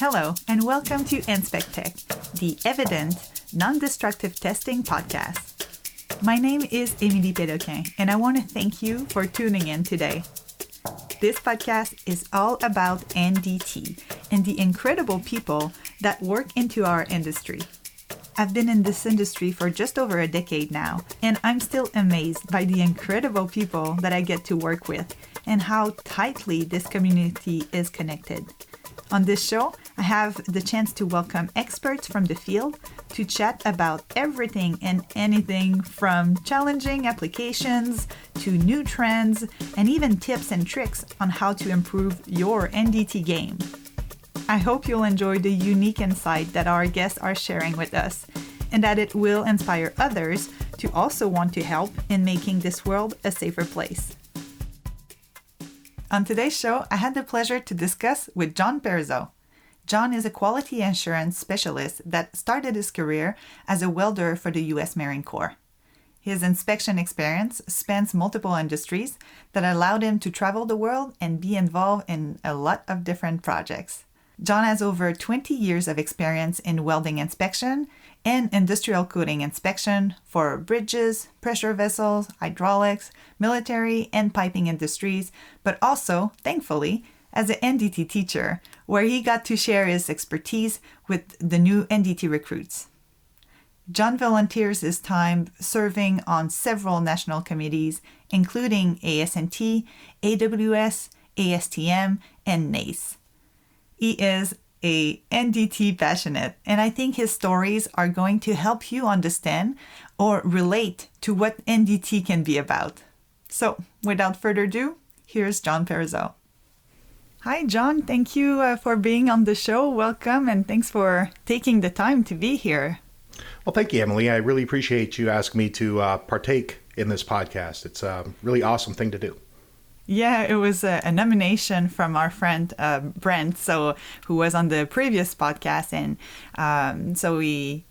Hello, and welcome to InspecTech, the evident, non destructive testing podcast. My name is Emilie Péloquin, and I want to thank you for tuning in today. This podcast is all about NDT and the incredible people that work into our industry. I've been in this industry for just over a decade now, and I'm still amazed by the incredible people that I get to work with and how tightly this community is connected. On this show, I have the chance to welcome experts from the field to chat about everything and anything from challenging applications to new trends and even tips and tricks on how to improve your NDT game. I hope you'll enjoy the unique insight that our guests are sharing with us and that it will inspire others to also want to help in making this world a safer place. On today's show, I had the pleasure to discuss with John Perzo. John is a quality assurance specialist that started his career as a welder for the U.S. Marine Corps. His inspection experience spans multiple industries that allowed him to travel the world and be involved in a lot of different projects. John has over 20 years of experience in welding inspection and industrial coating inspection for bridges, pressure vessels, hydraulics, military, and piping industries, but also, thankfully, as an NDT teacher, where he got to share his expertise with the new NDT recruits. John volunteers his time serving on several national committees, including ASNT, AWS, ASTM, and NACE. He is a NDT passionate, and I think his stories are going to help you understand or relate to what NDT can be about. So, without further ado, here's John Perzo. Hi, John. Thank you uh, for being on the show. Welcome, and thanks for taking the time to be here. Well, thank you, Emily. I really appreciate you asking me to uh, partake in this podcast. It's a really awesome thing to do. Yeah, it was a, a nomination from our friend uh, Brent, so who was on the previous podcast, and um, so we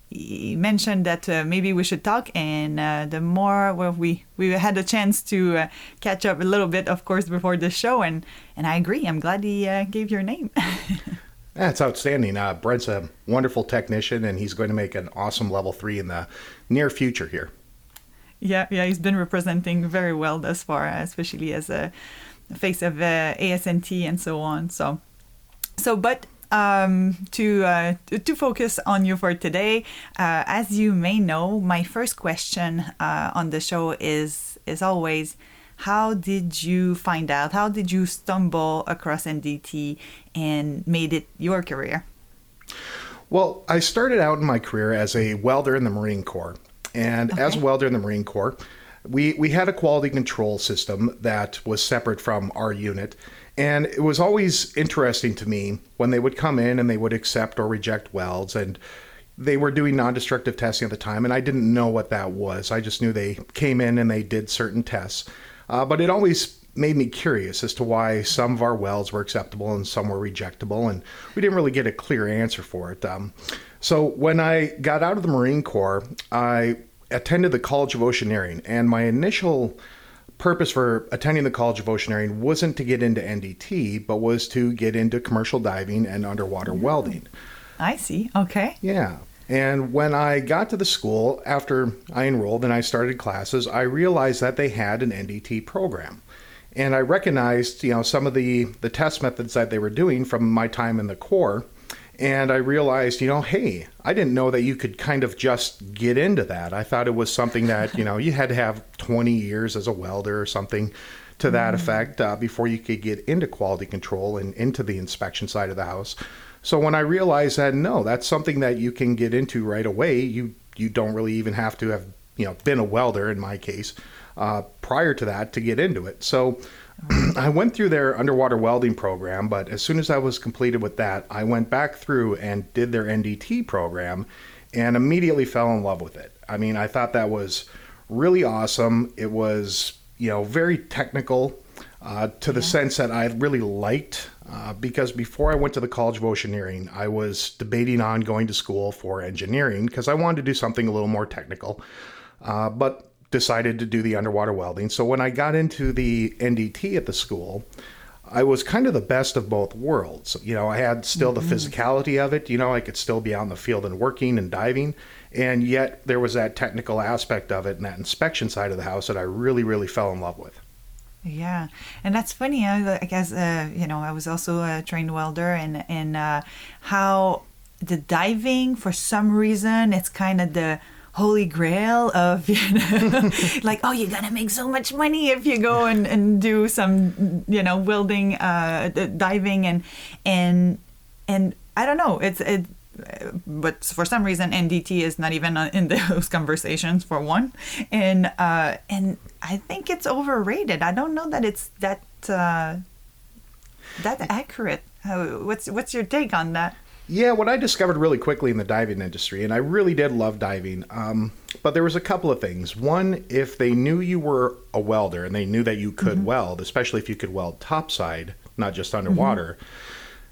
mentioned that uh, maybe we should talk and uh, the more well we we had a chance to uh, catch up a little bit of course before the show and and i agree i'm glad he uh, gave your name. That's outstanding. Uh, brent's a wonderful technician and he's going to make an awesome level three in the near future here yeah, yeah, he's been representing very well thus far, especially as a face of uh, ASNT and so on. So, so, but um, to uh, to focus on you for today, uh, as you may know, my first question uh, on the show is is always, how did you find out? How did you stumble across NDT and made it your career? Well, I started out in my career as a welder in the Marine Corps. And okay. as a welder in the Marine Corps, we, we had a quality control system that was separate from our unit. And it was always interesting to me when they would come in and they would accept or reject welds. And they were doing non destructive testing at the time. And I didn't know what that was. I just knew they came in and they did certain tests. Uh, but it always made me curious as to why some of our welds were acceptable and some were rejectable. And we didn't really get a clear answer for it. Um, so when I got out of the Marine Corps, I attended the College of Oceaneering, and my initial purpose for attending the College of Oceaneering wasn't to get into NDT, but was to get into commercial diving and underwater welding. I see. Okay. Yeah. And when I got to the school, after I enrolled and I started classes, I realized that they had an NDT program. And I recognized, you know, some of the, the test methods that they were doing from my time in the Corps and I realized, you know, hey, I didn't know that you could kind of just get into that. I thought it was something that, you know, you had to have 20 years as a welder or something to that mm. effect uh, before you could get into quality control and into the inspection side of the house. So when I realized that, no, that's something that you can get into right away. You you don't really even have to have you know been a welder in my case uh, prior to that to get into it. So I went through their underwater welding program, but as soon as I was completed with that, I went back through and did their NDT program and immediately fell in love with it. I mean, I thought that was really awesome. It was, you know, very technical uh, to the yeah. sense that I really liked uh, because before I went to the College of Oceaneering, I was debating on going to school for engineering because I wanted to do something a little more technical. Uh, but decided to do the underwater welding. So when I got into the NDT at the school, I was kind of the best of both worlds. You know, I had still the physicality of it. You know, I could still be out in the field and working and diving, and yet there was that technical aspect of it and that inspection side of the house that I really, really fell in love with. Yeah, and that's funny. I, I guess uh, you know I was also a trained welder, and and uh, how the diving for some reason it's kind of the holy grail of you know like oh you're gonna make so much money if you go and, and do some you know welding uh diving and and and i don't know it's it but for some reason ndt is not even in those conversations for one. And uh and i think it's overrated. I don't know that it's that uh that accurate. Uh, what's what's your take on that Yeah, what I discovered really quickly in the diving industry, and I really did love diving, um, but there was a couple of things. One, if they knew you were a welder and they knew that you could mm-hmm. weld, especially if you could weld topside, not just mm-hmm. underwater,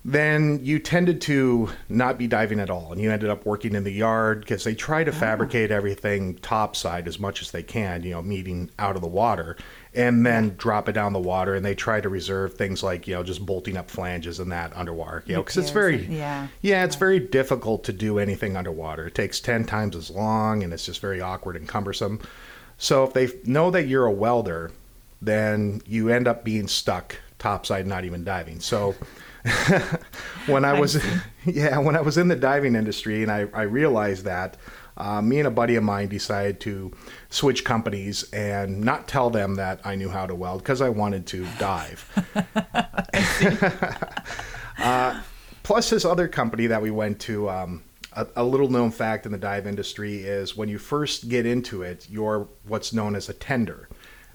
then you tended to not be diving at all, and you ended up working in the yard because they try to ah. fabricate everything topside as much as they can, you know, meeting out of the water, and then drop it down the water, and they try to reserve things like you know just bolting up flanges and that underwater, you know, because it's very yeah. yeah, it's very difficult to do anything underwater. It takes 10 times as long and it's just very awkward and cumbersome. So if they know that you're a welder, then you end up being stuck topside, not even diving. So when I was, yeah, when I was in the diving industry and I, I realized that, uh, me and a buddy of mine decided to switch companies and not tell them that I knew how to weld because I wanted to dive. Uh, plus, this other company that we went to, um, a, a little known fact in the dive industry is when you first get into it, you're what's known as a tender,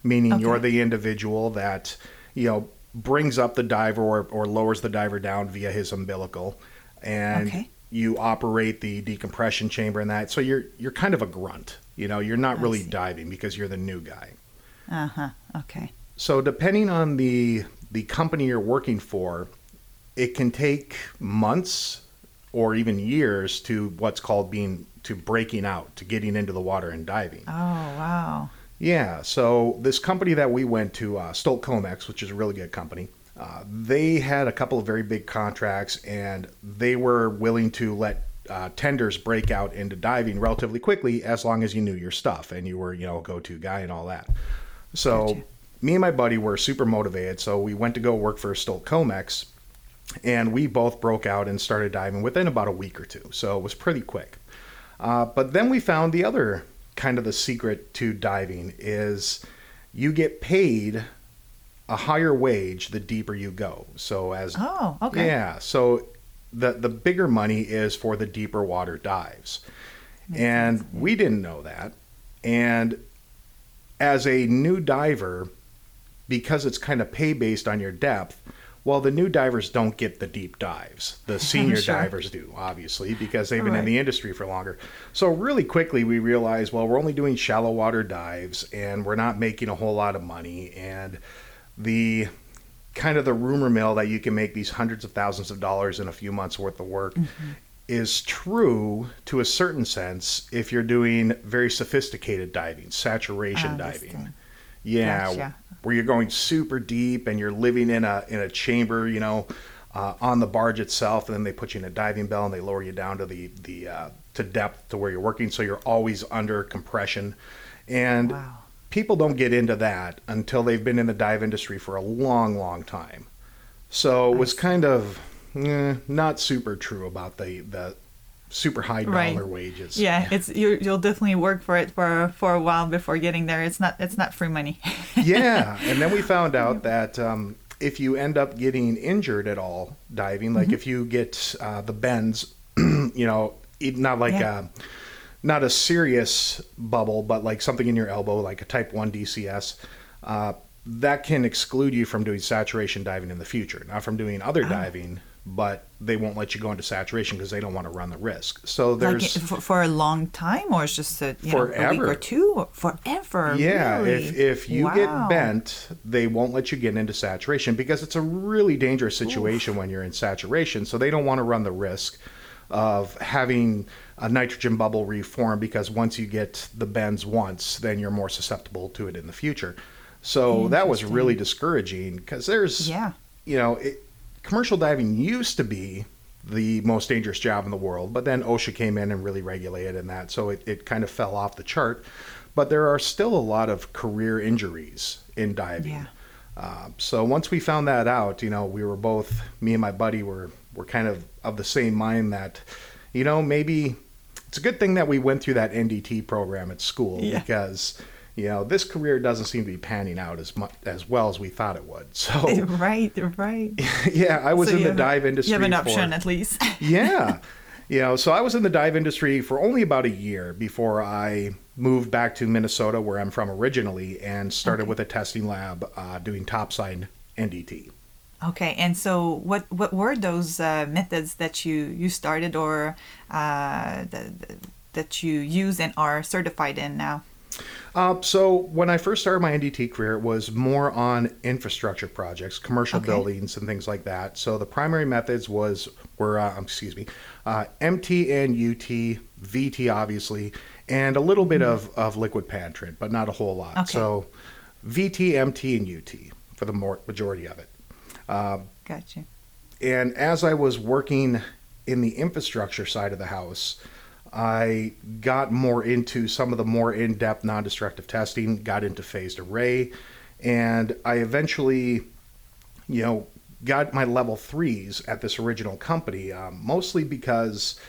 meaning you're the individual that, you know, brings up the diver or, or lowers the diver down via his umbilical. And Okay. You operate the decompression chamber and that. So you're you're kind of a grunt. You know, you're not I really see. diving because you're the new guy. uh-huh okay So depending on the the company you're working for, it can take months or even years to what's called being to breaking out, to getting into the water and diving. oh wow Yeah, so this company that we went to, uh, Stolt Comex, which is a really good company, uh, they had a couple of very big contracts and they were willing to let uh, tenders break out into diving relatively quickly as long as you knew your stuff and you were, you know, a go to guy and all that. So, Gotcha. me and my buddy were super motivated. So, we went to go work for Stolt Comex and we both broke out and started diving within about a week or two. So, it was pretty quick. Uh, but then we found the other kind of the secret to diving is you get paid a higher wage the deeper you go. So as oh okay yeah, so the the bigger money is for the deeper water dives. and we didn't know that. And as a new diver, because it's kind of pay based on your depth, well, the new divers don't get the deep dives. The senior Sure. divers do, obviously, because they've been in the industry for longer. So, really quickly, we realized, well, we're only doing shallow water dives and we're not making a whole lot of money. And the kind of the rumor mill that you can make these hundreds of thousands of dollars in a few months worth of work is true to a certain sense if you're doing very sophisticated diving, saturation diving. Yeah, Gotcha. where you're going super deep and you're living in a in a chamber, you know, uh, on the barge itself, and then they put you in a diving bell and they lower you down to the the uh, to depth to where you're working, so you're always under compression. And Wow. People don't get into that until they've been in the dive industry for a long, long time. So it was kind of eh, not super true about the the super high dollar Right. wages. Yeah, it's you. You'll definitely work for it for for a while before getting there. It's not. It's not free money. yeah, and then we found out that um, if you end up getting injured at all diving, like if you get uh, the bends, you know, not like Yeah. a, not a serious bubble, but like something in your elbow, like a Type One DCS. Uh, that can exclude you from doing saturation diving in the future, not from doing other diving, but they won't let you go into saturation because they don't want to run the risk. So like there's for, for a long time, or it's just a, you know, a week Forever. or two, forever. Yeah, really? if if you Wow. get bent, they won't let you get into saturation because it's a really dangerous situation when you're in saturation. So they don't want to run the risk of having a nitrogen bubble reform because once you get the bends once, then you're more susceptible to it in the future. So that was really discouraging because there's Yeah. you know, it, commercial diving used to be the most dangerous job in the world, but then OSHA came in and really regulated and that, so it, it kind of fell off the chart. But there are still a lot of career injuries in diving. Yeah. Uh, so once we found that out, you know, we were both me and my buddy were were kind of of the same mind that, you know, maybe it's a good thing that we went through that NDT program at school Yeah. because you know this career doesn't seem to be panning out as much as well as we thought it would. So right, right. yeah, I was So in the dive industry. You have an for- option at least. yeah. You know, so I was in the dive industry for only about a year before I moved back to Minnesota, where I'm from originally, and started Okay. with a testing lab uh, doing topside NDT. Okay, and so what what were those uh, methods that you you started or uh, the, the- that you use and are certified in now? Uh, so when I first started my NDT career, it was more on infrastructure projects, commercial Okay. buildings, and things like that. So the primary methods was were uh, excuse me, uh, MT and UT, VT obviously, and a little bit of, of liquid penetrant, but not a whole lot. Mm-hmm. Okay. So VT, MT, and UT for the more, majority of it. Gotcha. And as I was working in the infrastructure side of the house, I got more into some of the more in depth non destructive testing, got into phased array, and I eventually, you know, got my level threes at this original company, um, mostly because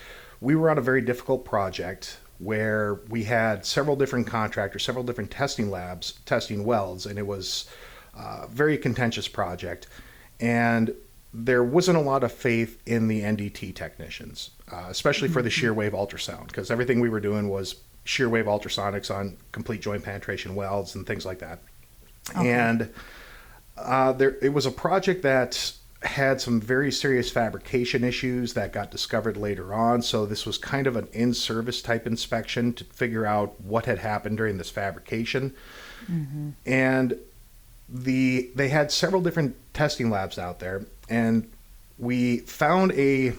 we were on a very difficult project where we had several different contractors, several different testing labs testing welds, and it was a very contentious project. And there wasn't a lot of faith in the NDT technicians, uh, especially for the shear wave ultrasound, because everything we were doing was shear wave ultrasonics on complete joint penetration welds and things like that. Okay. And uh, there, it was a project that had some very serious fabrication issues that got discovered later on. So this was kind of an in-service type inspection to figure out what had happened during this fabrication. And the they had several different testing labs out there, and we found a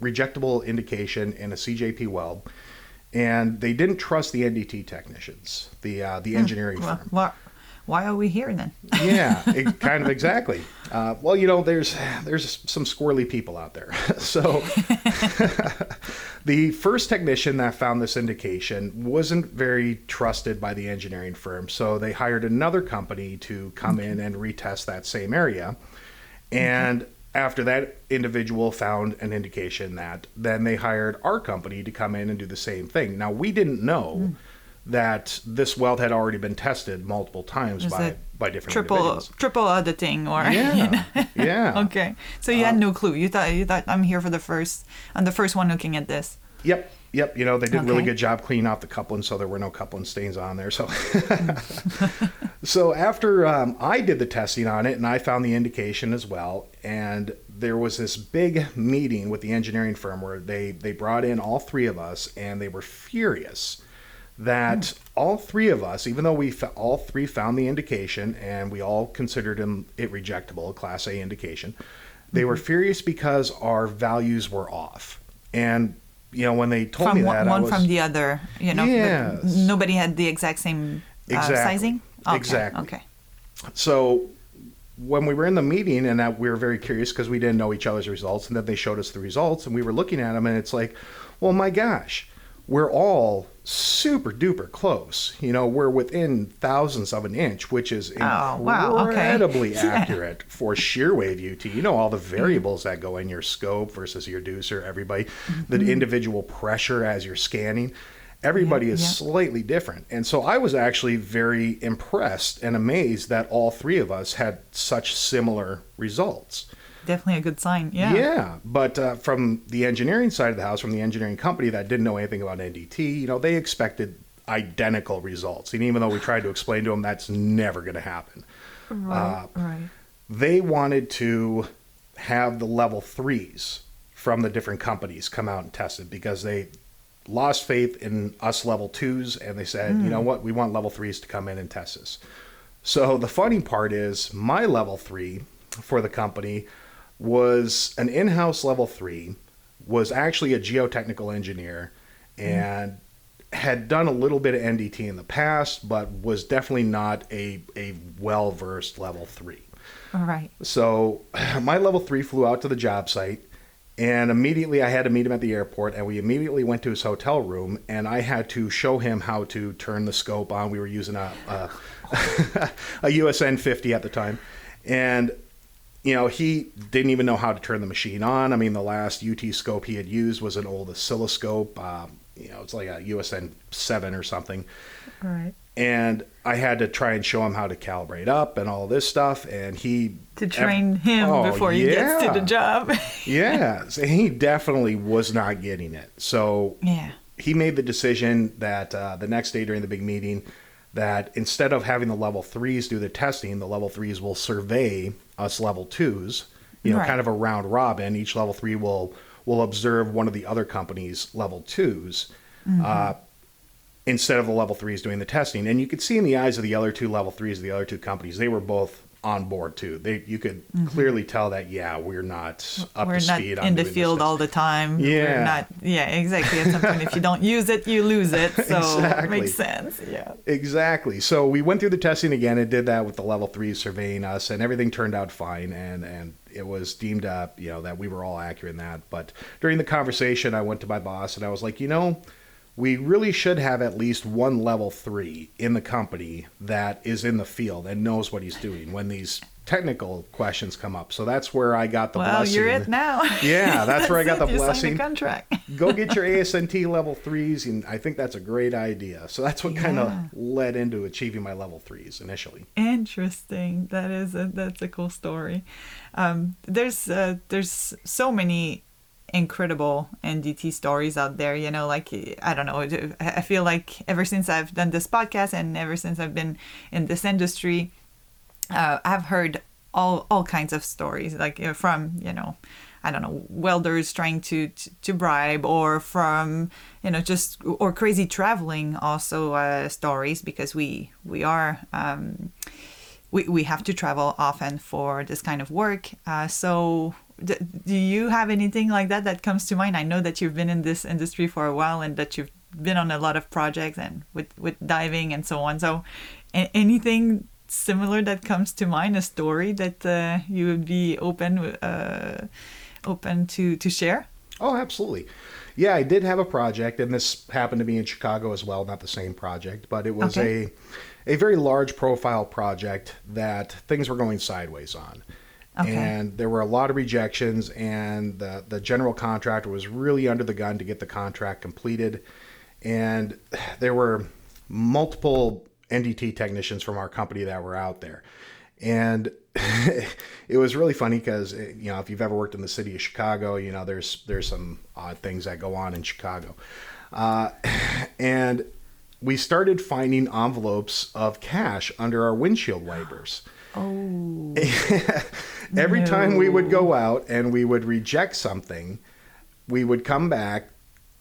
rejectable indication in a CJP weld. And they didn't trust the NDT technicians, the uh, the engineering Well, firm. why, why are we here then? Yeah, it, kind of exactly. Uh, well, you know, there's there's some squirrely people out there. so the first technician that found this indication wasn't very trusted by the engineering firm, so they hired another company to come in and retest that same area. And after that individual found an indication that, then they hired our company to come in and do the same thing. Now we didn't know that this weld had already been tested multiple times Is by by different triple individuals. triple auditing or Yeah, yeah. okay. So you had no clue. You thought you thought I'm here for the first I'm the first one looking at this. Yep, yep. You know they did a really good job cleaning off the couplant, so there were no couplant stains on there. So, so after um, I did the testing on it, and I found the indication as well, and there was this big meeting with the engineering firm where they they brought in all three of us, and they were furious that all three of us, even though we fa- all three found the indication and we all considered him it rejectable, a Class A indication, they were furious because our values were off. And you know, when they told from me one, that, I one was, from the other, you know, Yes. nobody had the exact same uh, Exactly. sizing. Okay. Exactly. Okay. so when we were in the meeting and that we were very curious because we didn't know each other's results and then they showed us the results and we were looking at them and it's like well my gosh we're all super duper close you know we're within thousands of an inch which is Oh, wow, okay. incredibly accurate for shear wave ut you know all the hmm. variables that go in your scope versus your deucer everybody the mm-hmm. individual pressure as you're scanning everybody Yeah, is yeah. slightly different. And so I was actually very impressed and amazed that all three of us had such similar results. Definitely a good sign. Yeah. Yeah. But uh, from the engineering side of the house, from the engineering company that didn't know anything about NDT, you know, they expected identical results. And even though we tried to explain to them that's never going to happen, Right. right. they wanted to have the level threes from the different companies come out and test it because they lost faith in us level twos and they said, you know what, we want level threes to come in and test this. So the funny part is my level three for the company was an in-house level three, was actually a geotechnical engineer mm-hmm. and had done a little bit of NDT in the past, but was definitely not a, a well-versed level three. All right. So my level three flew out to the job site, and immediately I had to meet him at the airport, and we immediately went to his hotel room, and I had to show him how to turn the scope on. We were using a a, a USN 50 at the time, and you know he didn't even know how to turn the machine on. I mean, the last UT scope he had used was an old oscilloscope. Um, you know, it's like a USN 7 or something All right. and I had to try and show him how to calibrate up and all this stuff. And he To train him Oh, before he gets to the job. yeah, so he definitely was not getting it. So yeah. he made the decision that uh, the next day during the big meeting that instead of having the level threes do the testing, the level threes will survey us level twos. You know, Right. kind of a round robin. Each level three will will observe one of the other companies' level 2s uh, instead of the level threes doing the testing. And you could see in the eyes of the other two level threes of the other two companies, they were both on board too. They you could mm-hmm. clearly tell that yeah, we're not up We're to not speed on in the field all the time. We're Yeah. not, yeah, exactly. At some point, if you don't use it, you lose it. So Exactly. makes sense. Yeah. Exactly. So we went through the testing again and did that with the level three surveying us, and everything turned out fine. And and it was deemed up, you know, that we were all accurate in that. But during the conversation, I went to my boss and I was like, you know, we really should have at least one level three in the company that is in the field and knows what he's doing when these technical questions come up. So that's where I got the well, blessing. you're it now. Yeah, that's where I got it. the you blessing. contract. go get your ASNT level threes, and I think that's a great idea. So that's what kind of led into achieving my level threes initially. Interesting. That is a that's a cool story. Um, there's uh, there's so many incredible NDT stories out there. You know, like I don't know. I feel like ever since I've done this podcast and ever since I've been in this industry, uh, I've heard all all kinds of stories. Like from you know. I don't know, welders trying to, to, to bribe, or from you know just or crazy traveling also uh, stories because we we are um, we, we have to travel often for this kind of work. Uh, so, d- do you have anything like that that comes to mind? I know that you've been in this industry for a while and that you've been on a lot of projects and with, with diving and so on. So, a- anything similar that comes to mind, a story that uh, you would be open uh, open to, to share? Oh, absolutely. Yeah, I did have a project, and this happened to be in Chicago as well, not the same project, but it was Okay. a a very large profile project that things were going sideways on. Okay. And there were a lot of rejections, and the, the general contractor was really under the gun to get the contract completed. And there were multiple NDT technicians from our company that were out there. And it was really funny because you know if you've ever worked in the city of Chicago, you know there's there's some odd things that go on in Chicago, uh, and we started finding envelopes of cash under our windshield wipers. Oh, Every time we would go out and we would reject something, we would come back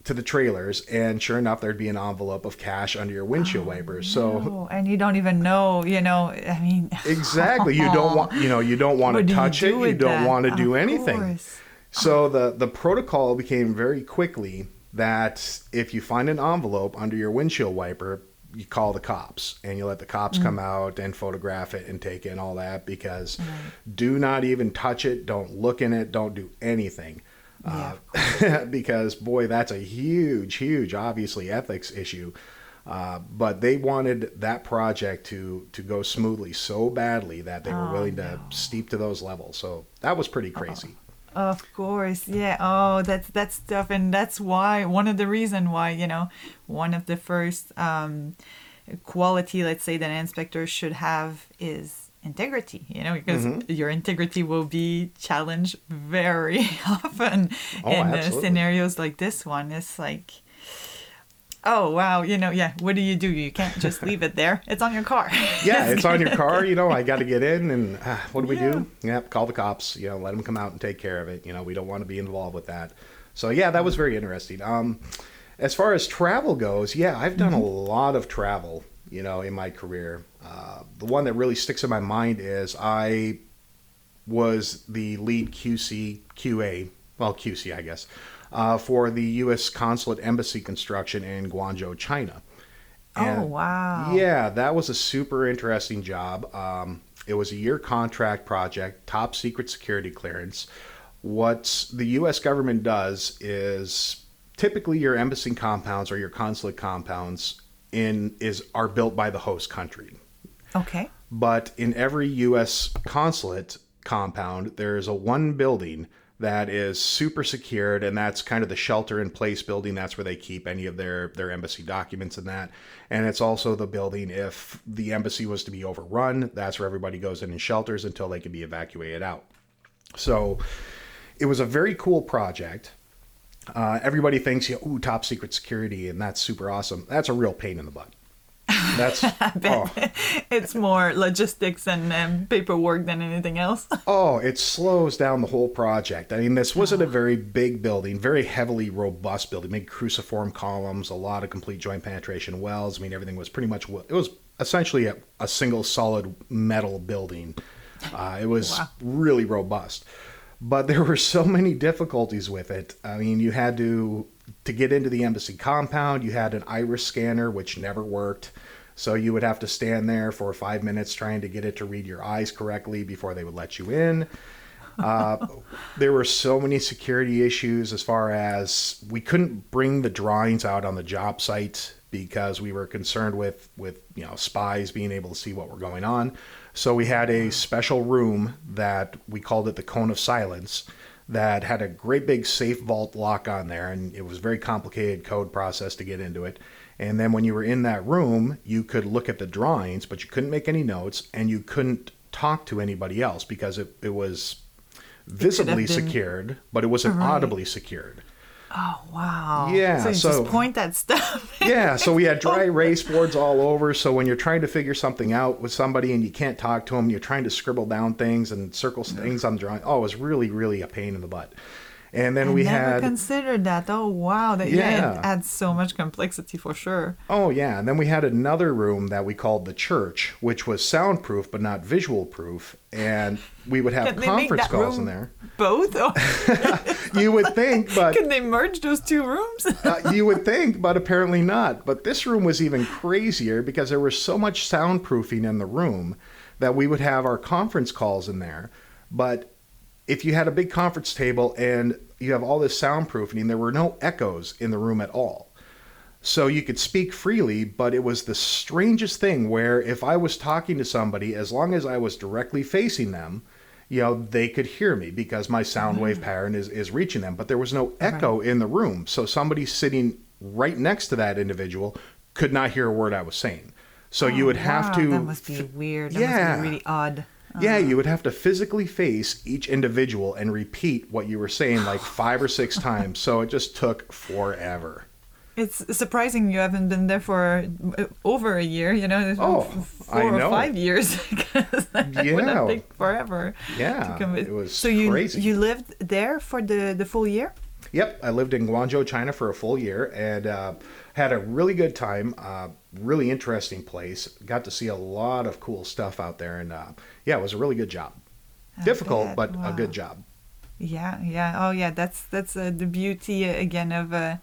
to the trailers, and sure enough, there'd be an envelope of cash under your windshield oh, wipers. So no. and you don't even know, you know, I mean, exactly, you don't want you know you don't want to you touch do it, you don't that? want to do Of anything. course. So the the protocol became very quickly that if you find an envelope under your windshield wiper, you call the cops and you let the cops Mm. come out and photograph it and take in all that because do not even touch it, don't look in it, don't do anything. Yeah, Uh, because boy, that's a huge, huge, obviously ethics issue. Uh, but they wanted that project to to go smoothly so badly that they were Oh, willing to no. steep to those levels. So that was pretty crazy. Of course, yeah. Oh, that's that's tough, and that's why one of the reason why you know one of the first um, quality, let's say, that an inspector should have is integrity. You know, because Mm-hmm. your integrity will be challenged very often Oh, in uh, scenarios like this one. It's like. Oh wow! You know, yeah. What do you do? You can't just leave it there. It's on your car. yeah, it's on your car. You know, I got to get in, and uh, what do we Yeah. do? Yep, call the cops. You know, let them come out and take care of it. You know, we don't want to be involved with that. So yeah, that was very interesting. Um, as far as travel goes, yeah, I've done a lot of travel. You know, in my career, uh, the one that really sticks in my mind is I was the lead QC QA, well QC I guess, uh, for the U.S. consulate embassy construction in Guangzhou, China. oh wow! yeah, that was a super interesting job. Um, It was a year contract project, top secret security clearance. What the U.S. government does is typically your embassy compounds or your consulate compounds in is are built by the host country. Okay. But in every U.S. consulate compound, there is a one building that is super secured, and that's kind of the shelter in place building. That's where they keep any of their their embassy documents and that. And it's also the building if the embassy was to be overrun. That's where everybody goes in and shelters until they can be evacuated out. So it was a very cool project. Uh, everybody thinks, yeah, ooh, top secret security, and that's super awesome. That's a real pain in the butt. That's oh, it's more logistics and um, paperwork than anything else. oh, it slows down the whole project. I mean, this wasn't a very big building, very heavily robust building, big cruciform columns, a lot of complete joint penetration welds. I mean, everything was pretty much it was essentially a, a single solid metal building. Uh, it was wow. really robust but there were so many difficulties with it. I mean, you had to to get into the embassy compound, you had an iris scanner which never worked. So you would have to stand there for five minutes trying to get it to read your eyes correctly before they would let you in. Uh, there were so many security issues as far as we couldn't bring the drawings out on the job site because we were concerned with with you know spies being able to see what were going on. So we had a special room that we called it the cone of silence that had a great big safe vault lock on there and it was a very complicated code process to get into it. And then when you were in that room, you could look at the drawings, but you couldn't make any notes and you couldn't talk to anybody else because it, it was visibly it secured, but it wasn't right. audibly secured. Oh wow! Yeah, so, so just point that stuff. yeah, so we had dry erase boards all over. So when you're trying to figure something out with somebody and you can't talk to them, you're trying to scribble down things and circle things on the drawing. Oh, it was really, really a pain in the butt. And then I we never had considered that. Oh wow, that yeah. yeah, it adds so much complexity for sure. Oh yeah, and then we had another room that we called the church, which was soundproof but not visual proof, and we would have conference calls in there. Both? you would think, but can they merge those two rooms? uh, you would think, but apparently not. But this room was even crazier because there was so much soundproofing in the room that we would have our conference calls in there, but if you had a big conference table and you have all this soundproofing, there were no echoes in the room at all. So you could speak freely, but it was the strangest thing where if I was talking to somebody, as long as I was directly facing them, you know, they could hear me because my sound wave mm-hmm. pattern is, is reaching them. But there was no echo right. in the room. So somebody sitting right next to that individual could not hear a word I was saying. So oh, you would have to. That must be weird. That yeah. must be really odd. Yeah, you would have to physically face each individual and repeat what you were saying like five or six times. So it just took forever. It's surprising you haven't been there for uh, over a year, you know, oh, four I know. or five years because that yeah. would have taken forever. Yeah, it was so you crazy. you lived there for the the full year. Yep, I lived in Guangzhou, China for a full year and uh, had a really good time. Uh, really interesting place. Got to see a lot of cool stuff out there, and uh, yeah, it was a really good job. I Difficult, bet. but wow. a good job. Yeah, yeah. Oh, yeah. That's that's uh, the beauty uh, again of uh,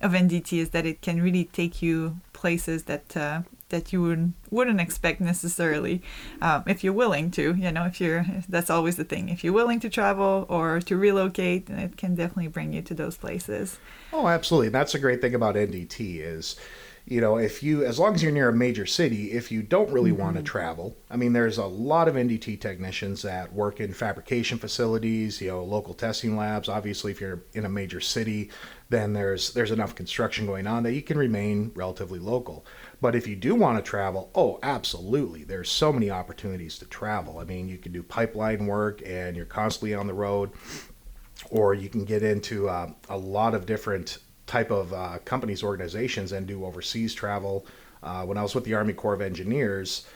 of NDT is that it can really take you places that uh, that you wouldn't wouldn't expect necessarily um, if you're willing to you know if you're that's always the thing. If you're willing to travel or to relocate it can definitely bring you to those places. Oh absolutely. That's a great thing about ndt is you know if you as long as you're near a major city if you don't really mm-hmm. want to travel i mean there's a lot of ndt technicians that work in fabrication facilities you know local testing labs. Obviously if you're in a major city then there's there's enough construction going on that you can remain relatively local but if you do want to travel, oh, absolutely. There's so many opportunities to travel. I mean, you can do pipeline work and you're constantly on the road, or you can get into uh, a lot of different type of uh, companies, organizations, and do overseas travel. Uh, when I was with the Army Corps of Engineers,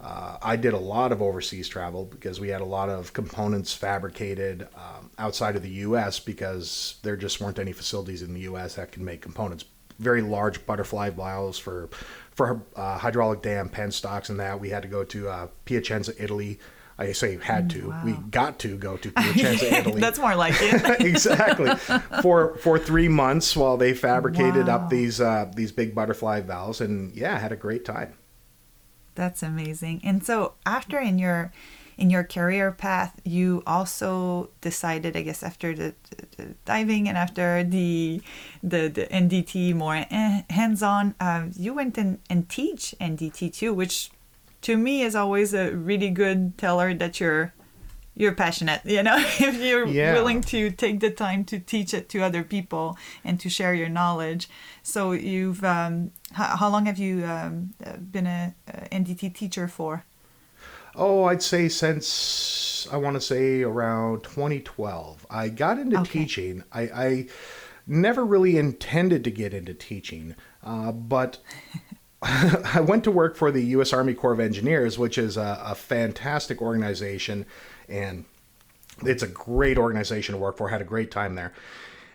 uh, I did a lot of overseas travel because we had a lot of components fabricated um, outside of the U.S. because there just weren't any facilities in the U.S. that can make components. Very large butterfly valves for for uh, hydraulic dam penstocks and that we had to go to uh, Piacenza, Italy. I say had to. Wow. We got to go to Piacenza, Italy. That's more like it. exactly. For for three months while they fabricated wow. up these uh, these big butterfly valves, and yeah, had a great time. That's amazing. And so after in your in your career path, you also decided, I guess, after the, the diving and after the the, the NDT more eh, hands-on, uh, you went and, and teach NDT too, which to me is always a really good teller that you're you're passionate you know? If you're Yeah. willing to take the time to teach it to other people and to share your knowledge. So you've um, how, how long have you um, uh, been a, a ndt teacher for Oh, I'd say since I want to say around 2012. I got into Okay. teaching. I, I never really intended to get into teaching, uh, but I went to work for the U.S. Army Corps of Engineers, which is a, a fantastic organization, and it's a great organization to work for. I Had a great time there,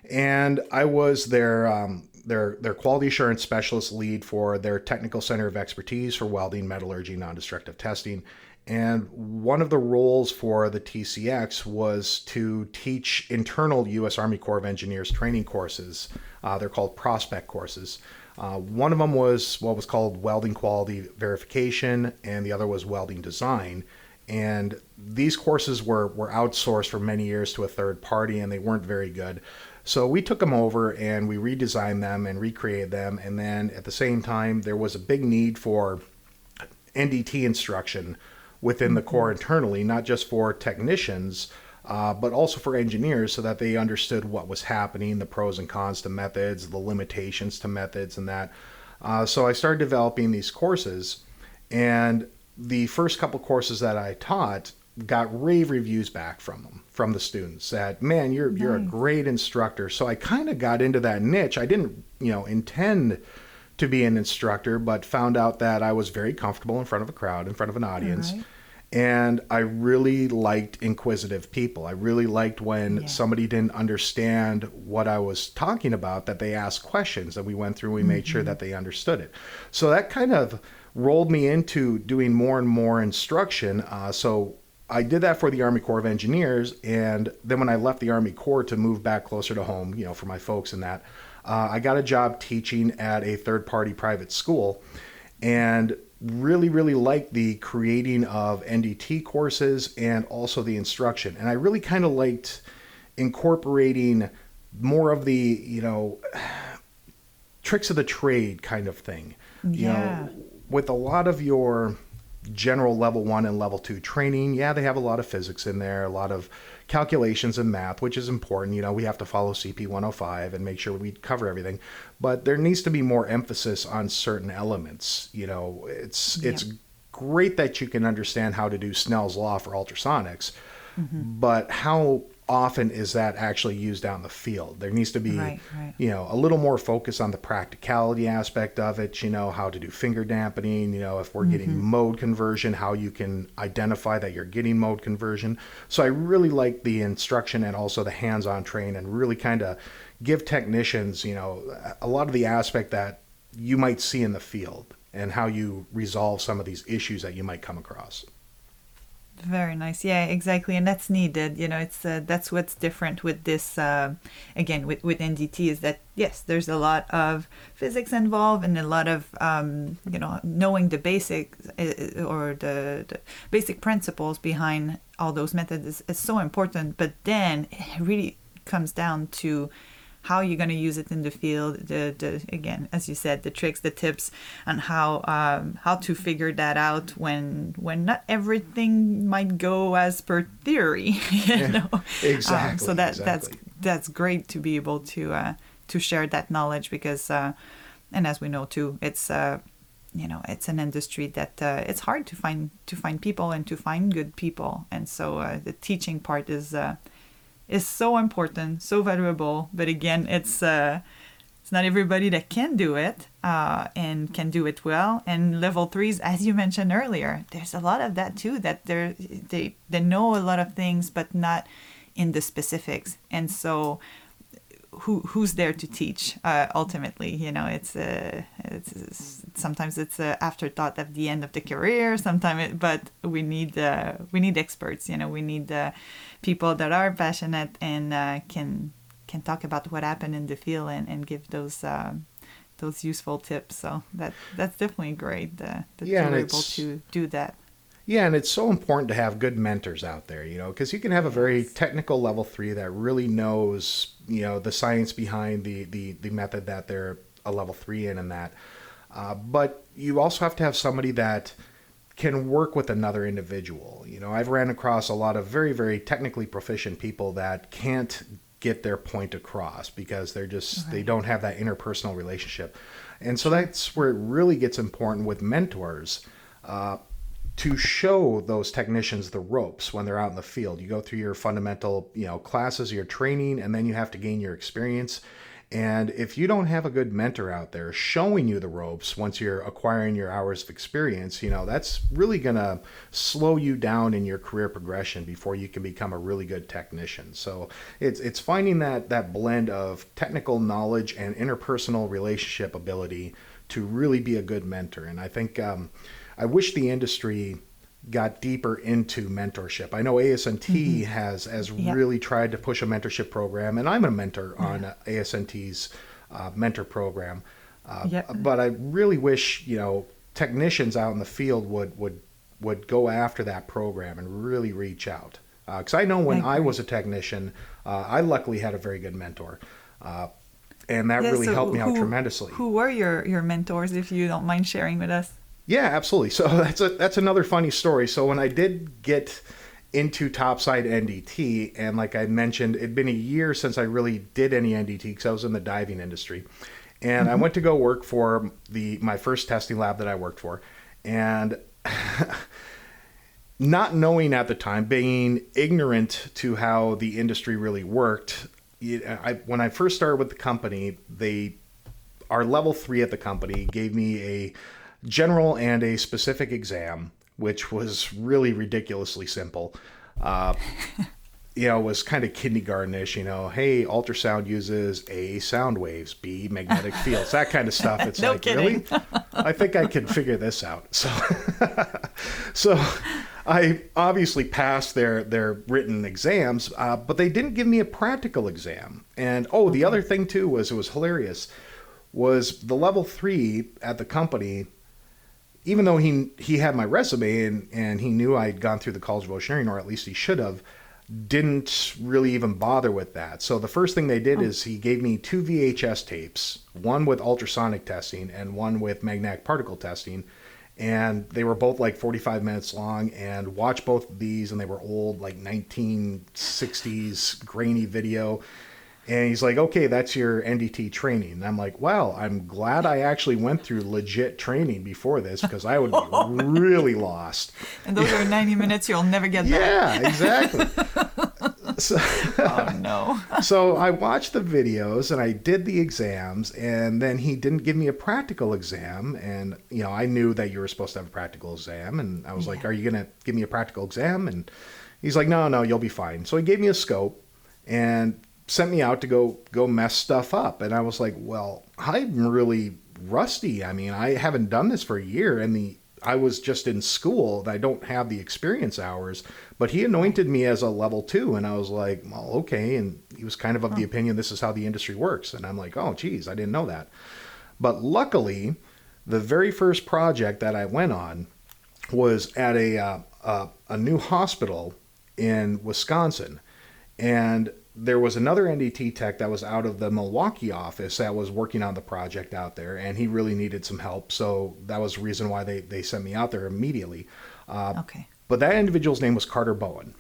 and I was their um, their their quality assurance specialist lead for their technical center of expertise for welding, metallurgy, non-destructive testing. And one of the roles for the TCX was to teach internal U.S. Army Corps of Engineers training courses. Uh, they're called prospect courses. Uh, one of them was what was called welding quality verification, and the other was welding design. And these courses were, were outsourced for many years to a third party, and they weren't very good. So we took them over and we redesigned them and recreated them. And then at the same time, there was a big need for NDT instruction within the Corps internally, not just for technicians, uh, but also for engineers so that they understood what was happening, the pros and cons to methods, the limitations to methods, and that. Uh, so I started developing these courses, and the first couple courses that I taught got rave reviews back from them from the students that man you're you're a great instructor. So i kind of got into that niche. I didn't you know intend to be an instructor but found out that i was very comfortable in front of a crowd in front of an audience. Right. and i really liked inquisitive people. I really liked when Yeah. somebody didn't understand what i was talking about that they asked questions and we went through we made sure that they understood it. So that kind of rolled me into doing more and more instruction. Uh, so I did that for the Army Corps of Engineers, and then when I left the Army Corps to move back closer to home, you know, for my folks and that, uh, I got a job teaching at a third-party private school, and really, really liked the creating of NDT courses and also the instruction, and I really kind of liked incorporating more of the, you know, tricks of the trade kind of thing. You Yeah. know, with a lot of your general level one and level two training, yeah, they have a lot of physics in there, a lot of calculations and math, which is important. You know, we have to follow CP 105 and make sure we cover everything. But there needs to be more emphasis on certain elements. You know, it's Yeah. it's great that you can understand how to do Snell's law for ultrasonics, mm-hmm. but how often is that actually used out in the field? There needs to be Right, right. you know, a little more focus on the practicality aspect of it, you know, how to do finger dampening, you know, if we're getting Mm-hmm. mode conversion, how you can identify that you're getting mode conversion. So I really like the instruction and also the hands-on train and really kind of give technicians, you know, a lot of the aspect that you might see in the field and how you resolve some of these issues that you might come across. Very nice. Yeah, exactly, and that's needed. You know, it's uh, that's what's different with this. Uh, again, with with NDT is that yes, there's a lot of physics involved and a lot of um, you know knowing the basics uh, or the, the basic principles behind all those methods is, is so important. But then it really comes down to how you're going to use it in the field the, the again as you said the tricks the tips and how um, how to figure that out when when not everything might go as per theory you know? Um, exactly, so that that's that's great to be able to uh, to share that knowledge because uh, and as we know too it's uh, you know it's an industry that uh, it's hard to find to find people and to find good people. And so uh, the teaching part is uh, is so important so valuable but again it's uh, it's not everybody that can do it uh, and can do it well. And level threes as you mentioned earlier there's a lot of that too that they're, they they know a lot of things but not in the specifics. And so who who's there to teach uh, ultimately? You know it's uh, it's, it's sometimes it's a afterthought at the end of the career sometimes it, but we need uh, we need experts you know we need uh, people that are passionate and uh, can can talk about what happened in the field and, and give those um those useful tips. So that that's definitely great uh, that Yeah, you're able to do that. Yeah, and it's so important to have good mentors out there, you know, because you can have a very technical level three that really knows, you know, the science behind the the, the method that they're a level three in and that. Uh, but you also have to have somebody that can work with another individual. You know, I've ran across a lot of very, very technically proficient people that can't get their point across because they're just they don't have that interpersonal relationship. And so that's where it really gets important with mentors. Uh, to show those technicians the ropes when they're out in the field. You go through your fundamental, you know, classes, your training, and then you have to gain your experience. And if you don't have a good mentor out there showing you the ropes once you're acquiring your hours of experience, you know, that's really going to slow you down in your career progression before you can become a really good technician. So it's it's finding that that blend of technical knowledge and interpersonal relationship ability to really be a good mentor. And I think um, I wish the industry got deeper into mentorship. I know ASNT has has Yep. really tried to push a mentorship program, and I'm a mentor on uh, ASNT's uh, mentor program. Uh, Yep. But I really wish you know technicians out in the field would would would go after that program and really reach out. Because I know when I I, was a technician, uh, I luckily had a very good mentor, uh, and that Yeah, really so helped me out tremendously. Who were your your mentors, if you don't mind sharing with us? Yeah, absolutely. So that's a that's another funny story. So when I did get into topside NDT, and like I mentioned, it'd been a year since I really did any NDT because I was in the diving industry, and I mm-hmm. went to go work for the my first testing lab that I worked for, and not knowing at the time, being ignorant to how the industry really worked. I, when I first started with the company, they our level three at the company gave me a general and a specific exam, which was really ridiculously simple. Uh, you know, it was kind of kindergartenish. You know, hey, ultrasound uses A sound waves, B magnetic fields, that kind of stuff. It's No like kidding. really, I think I can figure this out. So, so I obviously passed their their written exams, uh, but they didn't give me a practical exam. And oh, the other thing too was it was hilarious was the level three at the company. Even though he he had my resume and, and he knew I'd gone through the College of Oceaneering, or at least he should have, didn't really even bother with that. So the first thing they did oh. is he gave me two VHS tapes, one with ultrasonic testing and one with magnetic particle testing. And they were both like 45 minutes long and watch both of these and they were old like 1960s grainy video. And he's like, okay, that's your NDT training. And I'm like, wow, I'm glad I actually went through legit training before this because I would be oh. really lost. And those are 90 minutes you'll never get back. Yeah, exactly. so, Oh no. so I watched the videos and I did the exams, and then he didn't give me a practical exam. And you know, I knew that you were supposed to have a practical exam, and I was like, "Are you gonna give me a practical exam?" And he's like, "No, no, you'll be fine." So he gave me a scope and sent me out to go go mess stuff up, and I was like, "Well, I'm really rusty. I mean, I haven't done this for a year, and the I was just in school. and I don't have the experience hours, but he anointed me as a level two, and I was like, well, okay. And he was kind of of the opinion this is how the industry works, and I'm like, oh, geez, I didn't know that. But luckily, the very first project that I went on was at a uh, uh, a new hospital in Wisconsin, and there was another NDT tech that was out of the Milwaukee office that was working on the project out there, and he really needed some help. So that was the reason why they, they sent me out there immediately. Uh, Okay. but that individual's name was Carter Bowen.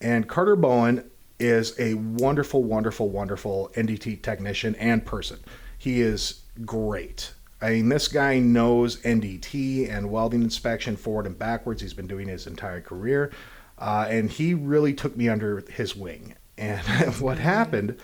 And Carter Bowen is a wonderful, wonderful, wonderful NDT technician and person. He is great. I mean, this guy knows NDT and welding inspection forward and backwards. He's been doing his entire career. Uh, and he really took me under his wing. And what happened,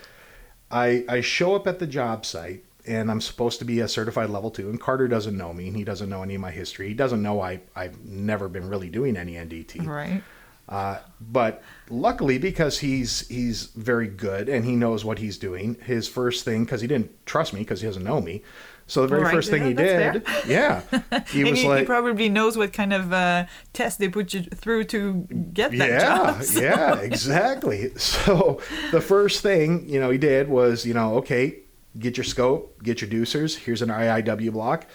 I, I show up at the job site and I'm supposed to be a certified level two. And Carter doesn't know me and he doesn't know any of my history. He doesn't know I, I've never been really doing any NDT. Right. Uh, but luckily, because he's he's very good and he knows what he's doing, his first thing because he didn't trust me because he doesn't know me. So the very Right, first thing yeah, he did, yeah, he was he, he like, probably knows what kind of uh, test they put you through to get that yeah, job. so- yeah, exactly. So the first thing you know he did was you know okay, get your scope, get your deucers. Here's an IIW block.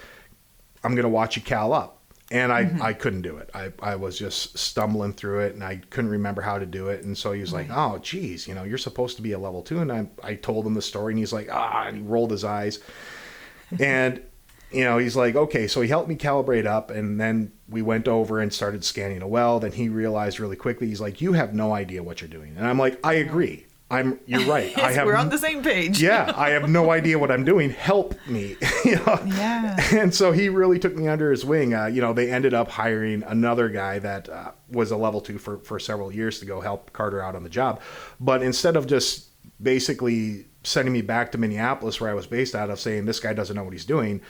I'm going to watch you cal up. And I, I couldn't do it. I, I was just stumbling through it and I couldn't remember how to do it. And so he was like, oh, geez, you know, you're supposed to be a level two. And I, I told him the story and he's like, ah, and he rolled his eyes. And, you know, he's like, okay, so he helped me calibrate up. And then we went over and started scanning a weld. Then he realized really quickly, he's like, you have no idea what you're doing. And I'm like, I agree. I'm. You're right. I have. we're on the same page. yeah, I have no idea what I'm doing. Help me. you know? Yeah. And so he really took me under his wing. Uh, you know, they ended up hiring another guy that uh, was a level two for for several years to go help Carter out on the job. But instead of just basically sending me back to Minneapolis, where I was based out of, saying this guy doesn't know what he's doing,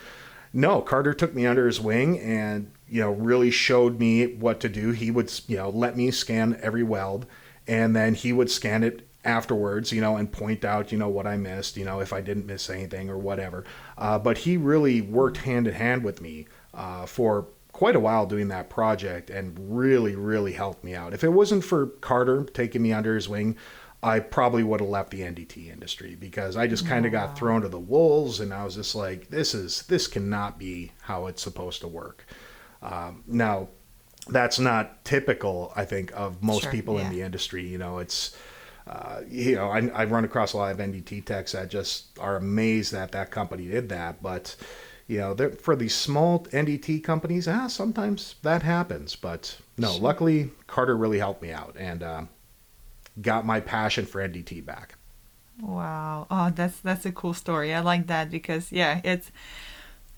no, Carter took me under his wing and you know really showed me what to do. He would you know let me scan every weld, and then he would scan it afterwards, you know, and point out, you know, what I missed, you know, if I didn't miss anything or whatever. Uh, but he really worked hand in hand with me uh, for quite a while doing that project and really, really helped me out. If it wasn't for Carter taking me under his wing, I probably would have left the NDT industry because I just kind of got thrown to the wolves and I was just like, this is, this cannot be how it's supposed to work. Um, now, that's not typical, I think, of most Sure, people yeah. in the industry. You know, it's, uh, you know, I, I run across a lot of NDT techs that just are amazed that that company did that. But, you know, for these small NDT companies, ah, sometimes that happens. But no, luckily, Carter really helped me out and uh, got my passion for NDT back. Wow. Oh, that's that's a cool story. I like that because yeah, it's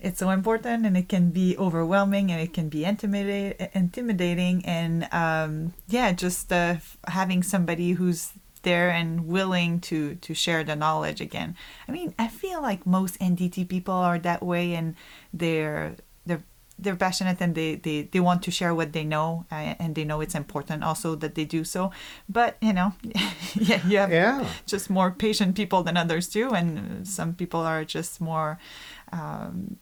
it's so important and it can be overwhelming and it can be intimidate, intimidating and um, yeah, just uh, having somebody who's there and willing to to share the knowledge again. I mean, I feel like most NDT people are that way and they're they're passionate and they, they, they want to share what they know uh, and they know it's important also that they do so but you know yeah you have Yeah. just more patient people than others too and some people are just more um,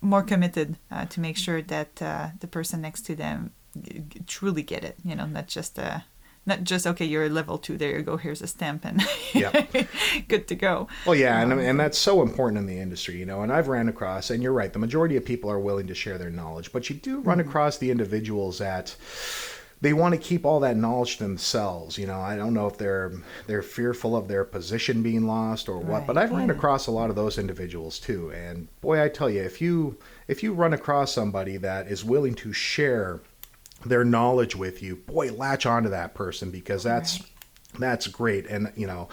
more committed uh, to make sure that uh, the person next to them g- g- truly get it you know not just uh not just okay you're a level two there you go here's a stamp and Yep. good to go Well, yeah, and, um, and that's so important in the industry, you know. And I've ran across, and you're right, the majority of people are willing to share their knowledge, but you do run mm-hmm. across the individuals that they want to keep all that knowledge to themselves. You know, I don't know if they're they're fearful of their position being lost or what, but I've run across a lot of those individuals too. And boy, I tell you, if you if you run across somebody that is willing to share their knowledge with you, boy, latch onto that person because that's that's great. And you know,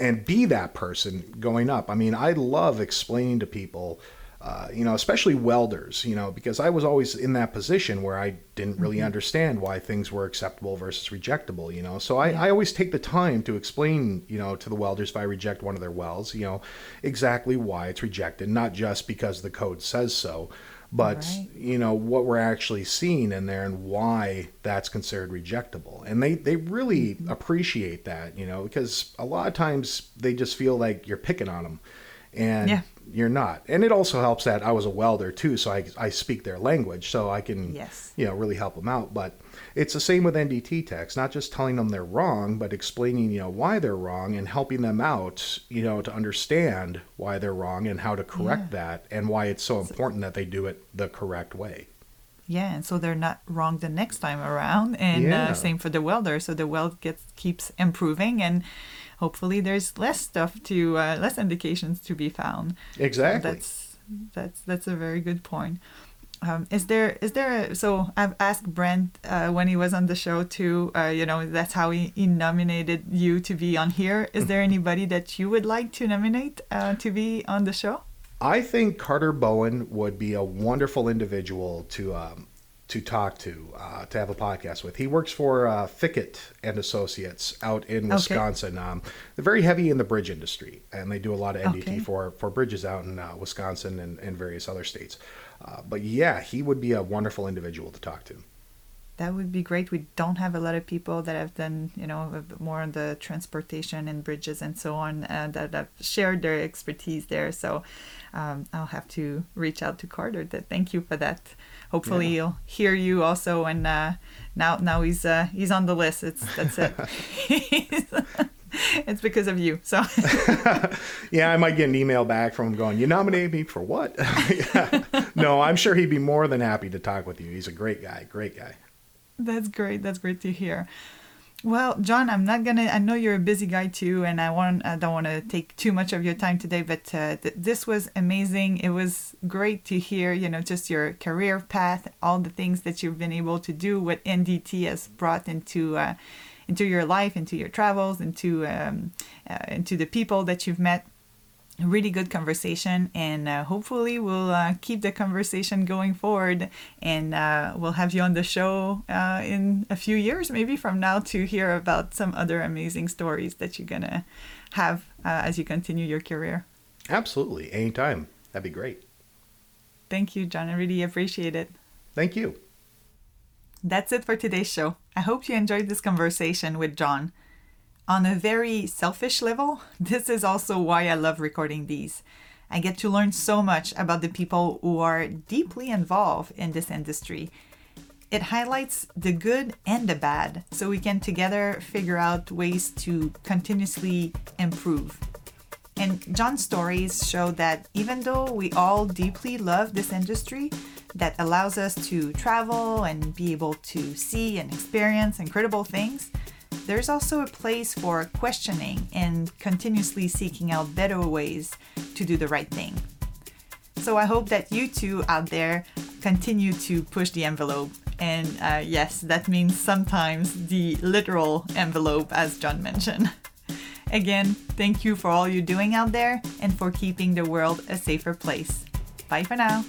and be that person going up. I mean, I love explaining to people. Uh, you know, especially welders, you know, because I was always in that position where I didn't really understand why things were acceptable versus rejectable, you know. So I, I always take the time to explain, you know, to the welders if I reject one of their welds, you know, exactly why it's rejected, not just because the code says so, but Right. you know what we're actually seeing in there and why that's considered rejectable and they they really mm-hmm. appreciate that you know because a lot of times they just feel like you're picking on them and Yeah. you're not and it also helps that i was a welder too so i, I speak their language so i can Yes. you know really help them out but it's the same with ndt techs not just telling them they're wrong but explaining you know why they're wrong and helping them out you know to understand why they're wrong and how to correct that and why it's so important that they do it the correct way Yeah, and so they're not wrong the next time around, and Yeah. uh, same for the welder. So the weld gets keeps improving, and hopefully there's less stuff to uh, less indications to be found. exactly That's that's that's a very good point. Um, is there is there a, so I've asked Brent uh, when he was on the show too. Uh, you know that's how he, he nominated you to be on here. Is there anybody that you would like to nominate uh, to be on the show? I think Carter Bowen would be a wonderful individual to um, to talk to, uh, to have a podcast with. He works for uh, Fickett and Associates out in Okay. Wisconsin. Um, they're very heavy in the bridge industry, and they do a lot of NDT Okay. for for bridges out in uh, Wisconsin and, and various other states. Uh, but yeah, he would be a wonderful individual to talk to. That would be great. We don't have a lot of people that have done, you know, more on the transportation and bridges and so on uh, that have shared their expertise there. So um, I'll have to reach out to Carter. That thank you for that. Hopefully Yeah. he'll hear you also. And uh, now now he's uh, he's on the list. It's that's it. it's because of you. So yeah, I might get an email back from him going, "You nominated me for what?" no, I'm sure he'd be more than happy to talk with you. He's a great guy, great guy. That's great. That's great to hear. Well, John, I'm not gonna. I know you're a busy guy too, and I want. I don't want to take too much of your time today, but uh, th- this was amazing. It was great to hear. You know, just your career path, all the things that you've been able to do, what NDT has brought into uh, into your life, into your travels, into um, uh, into the people that you've met. Really good conversation and uh, hopefully we'll uh, keep the conversation going forward and uh, we'll have you on the show uh, in a few years maybe from now to hear about some other amazing stories that you're gonna have uh, as you continue your career. Absolutely. Anytime. That'd be great. Thank you john. I really appreciate it. Thank you that's it for today's show i hope you enjoyed this conversation with john on a very selfish level, this is also why I love recording these. I get to learn so much about the people who are deeply involved in this industry. It highlights the good and the bad so we can together figure out ways to continuously improve. And John's stories show that even though we all deeply love this industry that allows us to travel and be able to see and experience incredible things, there's also a place for questioning and continuously seeking out better ways to do the right thing. So I hope that you two out there continue to push the envelope. And uh, yes, that means sometimes the literal envelope, as John mentioned. Again, thank you for all you're doing out there and for keeping the world a safer place. Bye for now.